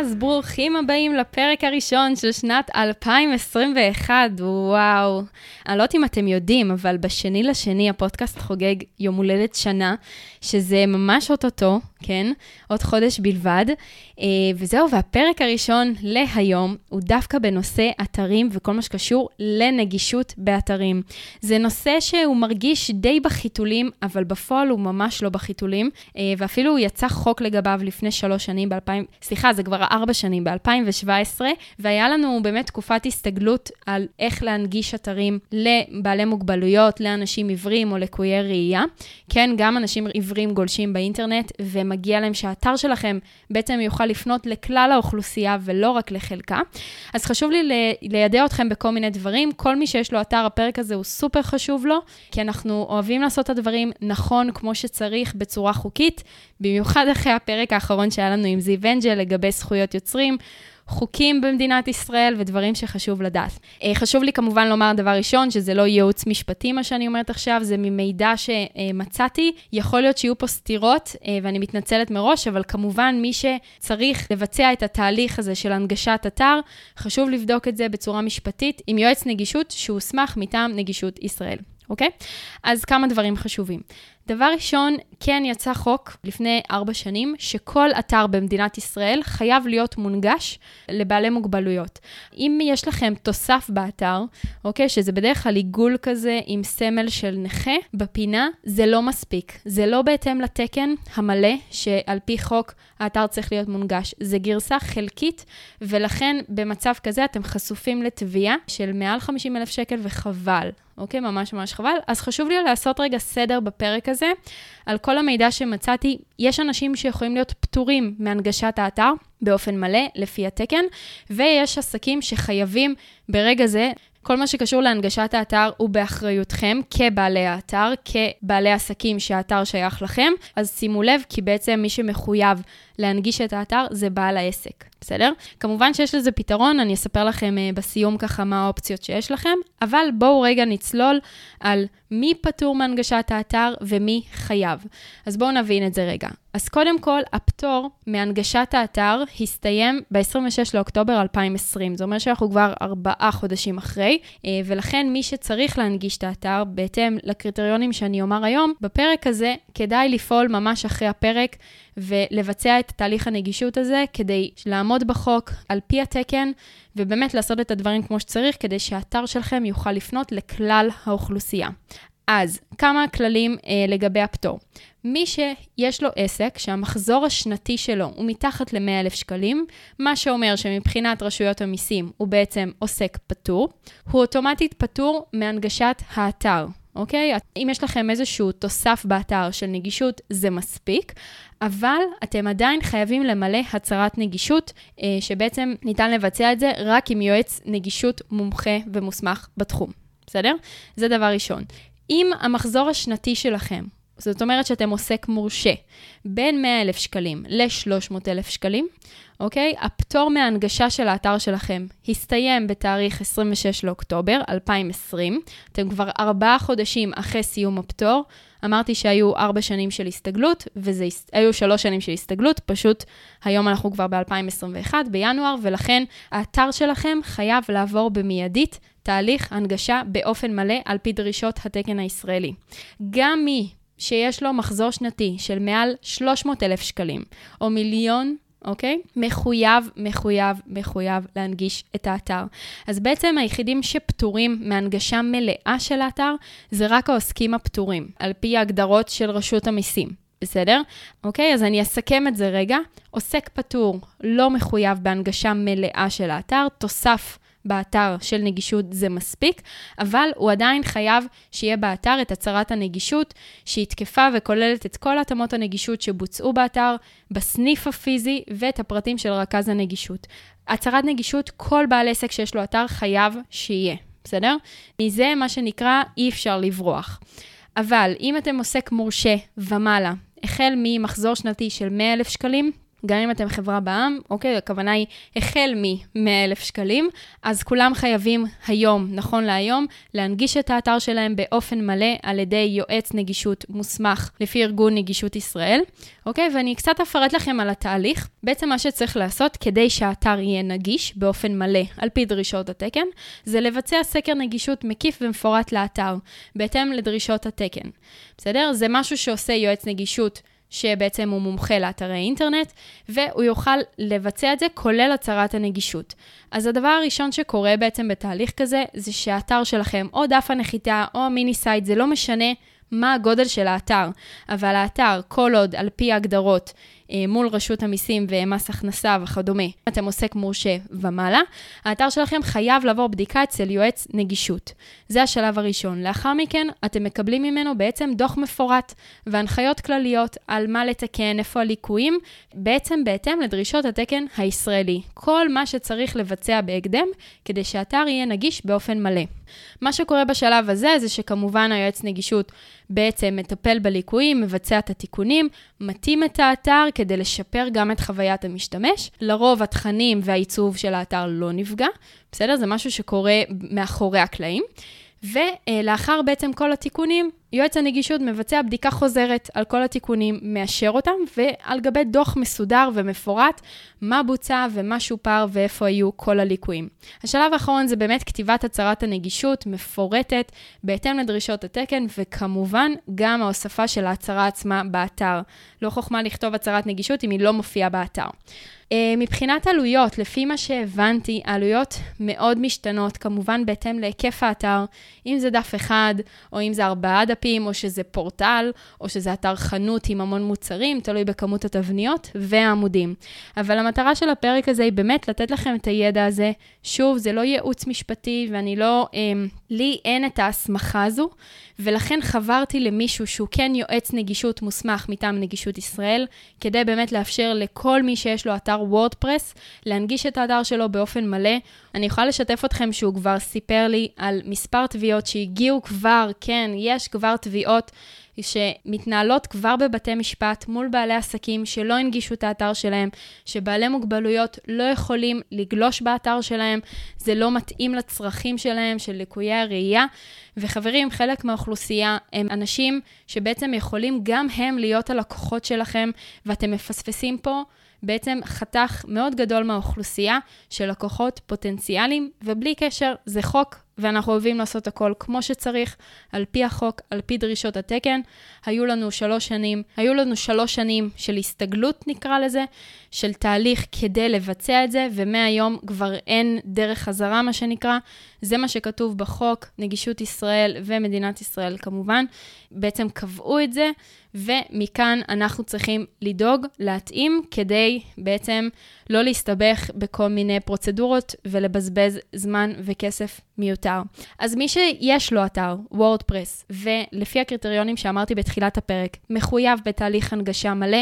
אז ברוכים הבאים לפרק הראשון של שנת 2021, וואו. אני לא יודעת אם אתם יודעים, אבל בשני לשני הפודקאסט חוגג יום הולדת שנה, שזה ממש אוטוטו, כן? עוד חודש בלבד. אה, וזהו, והפרק הראשון להיום הוא דווקא בנושא אתרים וכל מה שקשור לנגישות באתרים. זה נושא שהוא מרגיש די בחיתולים, אבל בפועל הוא ממש לא בחיתולים, אה, ואפילו הוא יצא חוק לגביו לפני שלוש שנים, ב-2000, סליחה, זה כבר ארבע שנים, ב-2017, והיה לנו באמת תקופת הסתגלות על איך להנגיש אתרים לבעלי מוגבלויות, לאנשים עיוורים או לקויי ראייה. כן, גם אנשים עיוורים גולשים באינטרנט, ומגיע להם שהאתר שלכם בעצם יוכל לפנות לכלל האוכלוסייה ולא רק לחלקה. אז חשוב לי לידע אתכם בכל מיני דברים. כל מי שיש לו אתר, הפרק הזה הוא סופר חשוב לו, כי אנחנו אוהבים לעשות את הדברים נכון, כמו שצריך, בצורה חוקית, במיוחד אחרי הפרק האחרון שהיה לנו עם זיו אנג'ל לגבי זכויות יוצרים. חוקים במדינת ישראל ודברים שחשוב לדעת. אה, חשוב לי כמובן לומר דבר ראשון, שזה לא ייעוץ משפטי מה שאני אומרת עכשיו, זה ממידע שמצאתי. יכול להיות שיהיו פה סתירות, אה, ואני מתנצלת מראש, אבל כמובן מי שצריך לבצע את התהליך הזה של הנגשת אתר, חשוב לבדוק את זה בצורה משפטית עם יועץ נגישות שהוסמך מטעם נגישות ישראל. אוקיי? אז כמה דברים חשובים. דבר ראשון, כן יצא חוק לפני ארבע שנים, שכל אתר במדינת ישראל חייב להיות מונגש לבעלי מוגבלויות. אם יש לכם תוסף באתר, אוקיי, שזה בדרך כלל עיגול כזה עם סמל של נכה בפינה, זה לא מספיק. זה לא בהתאם לתקן המלא, שעל פי חוק האתר צריך להיות מונגש. זה גרסה חלקית, ולכן במצב כזה אתם חשופים לתביעה של מעל 50 אלף שקל וחבל. אוקיי? ממש ממש חבל. אז חשוב לי לעשות רגע סדר בפרק הזה. על כל המידע שמצאתי, יש אנשים שיכולים להיות פטורים מהנגשת האתר באופן מלא, לפי התקן, ויש עסקים שחייבים ברגע זה כל מה שקשור להנגשת האתר הוא באחריותכם כבעלי האתר, כבעלי עסקים שהאתר שייך לכם, אז שימו לב, כי בעצם מי שמחויב להנגיש את האתר זה בעל העסק, בסדר? כמובן שיש לזה פתרון, אני אספר לכם uh, בסיום ככה מה האופציות שיש לכם, אבל בואו רגע נצלול על מי פטור מהנגשת האתר ומי חייב. אז בואו נבין את זה רגע. אז קודם כל, הפטור מהנגשת האתר הסתיים ב-26 לאוקטובר 2020. זה אומר שאנחנו כבר ארבעה חודשים אחרי, אה, ולכן מי שצריך להנגיש את האתר, בהתאם לקריטריונים שאני אומר היום, בפרק הזה כדאי לפעול ממש אחרי הפרק ולבצע את תהליך הנגישות הזה כדי לעמוד בחוק על פי התקן, ובאמת לעשות את הדברים כמו שצריך, כדי שהאתר שלכם יוכל לפנות לכלל האוכלוסייה. אז כמה כללים אה, לגבי הפטור. מי שיש לו עסק שהמחזור השנתי שלו הוא מתחת ל-100,000 שקלים, מה שאומר שמבחינת רשויות המיסים הוא בעצם עוסק פטור, הוא אוטומטית פטור מהנגשת האתר. אוקיי? אם יש לכם איזשהו תוסף באתר של נגישות, זה מספיק, אבל אתם עדיין חייבים למלא הצהרת נגישות, אה, שבעצם ניתן לבצע את זה רק עם יועץ נגישות מומחה ומוסמך בתחום, בסדר? זה דבר ראשון. אם המחזור השנתי שלכם, זאת אומרת שאתם עוסק מורשה, בין 100,000 שקלים ל-300,000 שקלים, אוקיי? הפטור מההנגשה של האתר שלכם הסתיים בתאריך 26 לאוקטובר 2020. אתם כבר ארבעה חודשים אחרי סיום הפטור. אמרתי שהיו ארבע שנים של הסתגלות, והיו שלוש שנים של הסתגלות, פשוט היום אנחנו כבר ב-2021, בינואר, ולכן האתר שלכם חייב לעבור במיידית תהליך הנגשה באופן מלא על פי דרישות התקן הישראלי. גם מי שיש לו מחזור שנתי של מעל 300 אלף שקלים, או מיליון אוקיי? מחויב, מחויב, מחויב להנגיש את האתר. אז בעצם היחידים שפטורים מהנגשה מלאה של האתר, זה רק העוסקים הפטורים, על פי ההגדרות של רשות המיסים. בסדר? אוקיי, אז אני אסכם את זה רגע. עוסק פטור לא מחויב בהנגשה מלאה של האתר, תוסף באתר של נגישות זה מספיק, אבל הוא עדיין חייב שיהיה באתר את הצהרת הנגישות, שהיא תקפה וכוללת את כל התאמות הנגישות שבוצעו באתר, בסניף הפיזי ואת הפרטים של רכז הנגישות. הצהרת נגישות, כל בעל עסק שיש לו אתר חייב שיהיה, בסדר? מזה מה שנקרא אי אפשר לברוח. אבל אם אתם עוסק מורשה ומעלה, החל ממחזור שנתי של 100,000 שקלים, גם אם אתם חברה בע"מ, אוקיי, הכוונה היא החל מ-100,000 שקלים, אז כולם חייבים היום, נכון להיום, להנגיש את האתר שלהם באופן מלא על ידי יועץ נגישות מוסמך לפי ארגון נגישות ישראל, אוקיי? ואני קצת אפרט לכם על התהליך. בעצם מה שצריך לעשות כדי שהאתר יהיה נגיש באופן מלא על פי דרישות התקן, זה לבצע סקר נגישות מקיף ומפורט לאתר, בהתאם לדרישות התקן. בסדר? זה משהו שעושה יועץ נגישות. שבעצם הוא מומחה לאתרי אינטרנט, והוא יוכל לבצע את זה כולל הצהרת הנגישות. אז הדבר הראשון שקורה בעצם בתהליך כזה, זה שהאתר שלכם, או דף הנחיתה, או ה mini site, זה לא משנה מה הגודל של האתר, אבל האתר, כל עוד על פי ההגדרות, מול רשות המיסים ומס הכנסה וכדומה, אתם עוסק מורשה ומעלה, האתר שלכם חייב לעבור בדיקה אצל יועץ נגישות. זה השלב הראשון. לאחר מכן, אתם מקבלים ממנו בעצם דוח מפורט והנחיות כלליות על מה לתקן, איפה הליקויים, בעצם בהתאם לדרישות התקן הישראלי. כל מה שצריך לבצע בהקדם כדי שהאתר יהיה נגיש באופן מלא. מה שקורה בשלב הזה זה שכמובן היועץ נגישות בעצם מטפל בליקויים, מבצע את התיקונים, מתאים את האתר כדי לשפר גם את חוויית המשתמש. לרוב התכנים והעיצוב של האתר לא נפגע, בסדר? זה משהו שקורה מאחורי הקלעים. ולאחר בעצם כל התיקונים, יועץ הנגישות מבצע בדיקה חוזרת על כל התיקונים, מאשר אותם, ועל גבי דוח מסודר ומפורט, מה בוצע ומה שופר ואיפה היו כל הליקויים. השלב האחרון זה באמת כתיבת הצהרת הנגישות, מפורטת, בהתאם לדרישות התקן, וכמובן גם ההוספה של ההצהרה עצמה באתר. לא חוכמה לכתוב הצהרת נגישות אם היא לא מופיעה באתר. Uh, מבחינת עלויות, לפי מה שהבנתי, העלויות מאוד משתנות, כמובן בהתאם להיקף האתר, אם זה דף אחד, או אם זה ארבעה דפים, או שזה פורטל, או שזה אתר חנות עם המון מוצרים, תלוי בכמות התבניות והעמודים. אבל המטרה של הפרק הזה היא באמת לתת לכם את הידע הזה. שוב, זה לא ייעוץ משפטי, ואני לא, um, לי אין את ההסמכה הזו. ולכן חברתי למישהו שהוא כן יועץ נגישות מוסמך מטעם נגישות ישראל, כדי באמת לאפשר לכל מי שיש לו אתר וורדפרס, להנגיש את האתר שלו באופן מלא. אני יכולה לשתף אתכם שהוא כבר סיפר לי על מספר תביעות שהגיעו כבר, כן, יש כבר תביעות. שמתנהלות כבר בבתי משפט מול בעלי עסקים שלא הנגישו את האתר שלהם, שבעלי מוגבלויות לא יכולים לגלוש באתר שלהם, זה לא מתאים לצרכים שלהם, של ליקויי הראייה. וחברים, חלק מהאוכלוסייה הם אנשים שבעצם יכולים גם הם להיות הלקוחות שלכם, ואתם מפספסים פה בעצם חתך מאוד גדול מהאוכלוסייה של לקוחות פוטנציאליים, ובלי קשר, זה חוק ואנחנו אוהבים לעשות הכל כמו שצריך, על פי החוק, על פי דרישות התקן. היו לנו שלוש שנים, היו לנו שלוש שנים של הסתגלות נקרא לזה, של תהליך כדי לבצע את זה, ומהיום כבר אין דרך חזרה מה שנקרא. זה מה שכתוב בחוק, נגישות ישראל ומדינת ישראל כמובן, בעצם קבעו את זה, ומכאן אנחנו צריכים לדאוג, להתאים, כדי בעצם לא להסתבך בכל מיני פרוצדורות ולבזבז זמן וכסף מיותר. אז מי שיש לו אתר, וורדפרס, ולפי הקריטריונים שאמרתי בתחילת הפרק, מחויב בתהליך הנגשה מלא,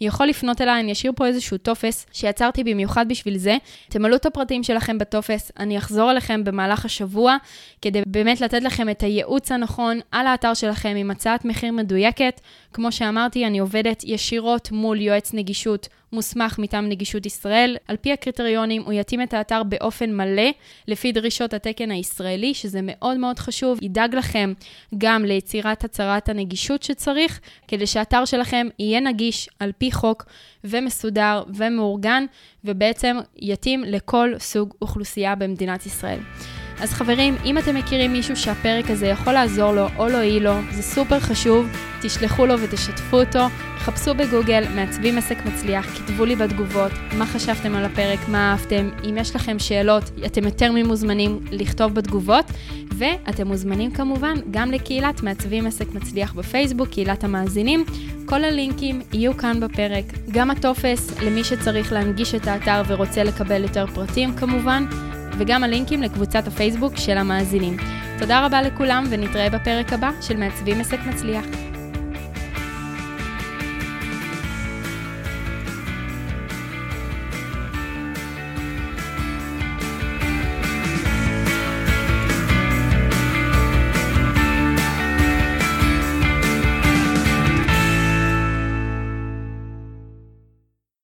יכול לפנות אליי, אני אשאיר פה איזשהו טופס שיצרתי במיוחד בשביל זה. תמלאו את הפרטים שלכם בטופס, אני אחזור אליכם במהלך השבוע, כדי באמת לתת לכם את הייעוץ הנכון על האתר שלכם עם הצעת מחיר מדויקת. כמו שאמרתי, אני עובדת ישירות מול יועץ נגישות מוסמך מטעם נגישות ישראל. על פי הקריטריונים, הוא יתאים את האתר באופן מלא, לפי דרישות התקן הישראלי, שזה מאוד מאוד חשוב. ידאג לכם גם ליצירת הצהרת הנגישות שצריך, כדי שהאתר שלכם יהיה נגיש על פי חוק ומסודר ומאורגן, ובעצם יתאים לכל סוג אוכלוסייה במדינת ישראל. אז חברים, אם אתם מכירים מישהו שהפרק הזה יכול לעזור לו או להועיל לו, זה סופר חשוב, תשלחו לו ותשתפו אותו. חפשו בגוגל, מעצבים עסק מצליח, כתבו לי בתגובות מה חשבתם על הפרק, מה אהבתם. אם יש לכם שאלות, אתם יותר ממוזמנים לכתוב בתגובות, ואתם מוזמנים כמובן גם לקהילת מעצבים עסק מצליח בפייסבוק, קהילת המאזינים. כל הלינקים יהיו כאן בפרק. גם הטופס למי שצריך להנגיש את האתר ורוצה לקבל יותר פרטים כמובן. וגם הלינקים לקבוצת הפייסבוק של המאזינים. תודה רבה לכולם ונתראה בפרק הבא של מעצבים עסק מצליח.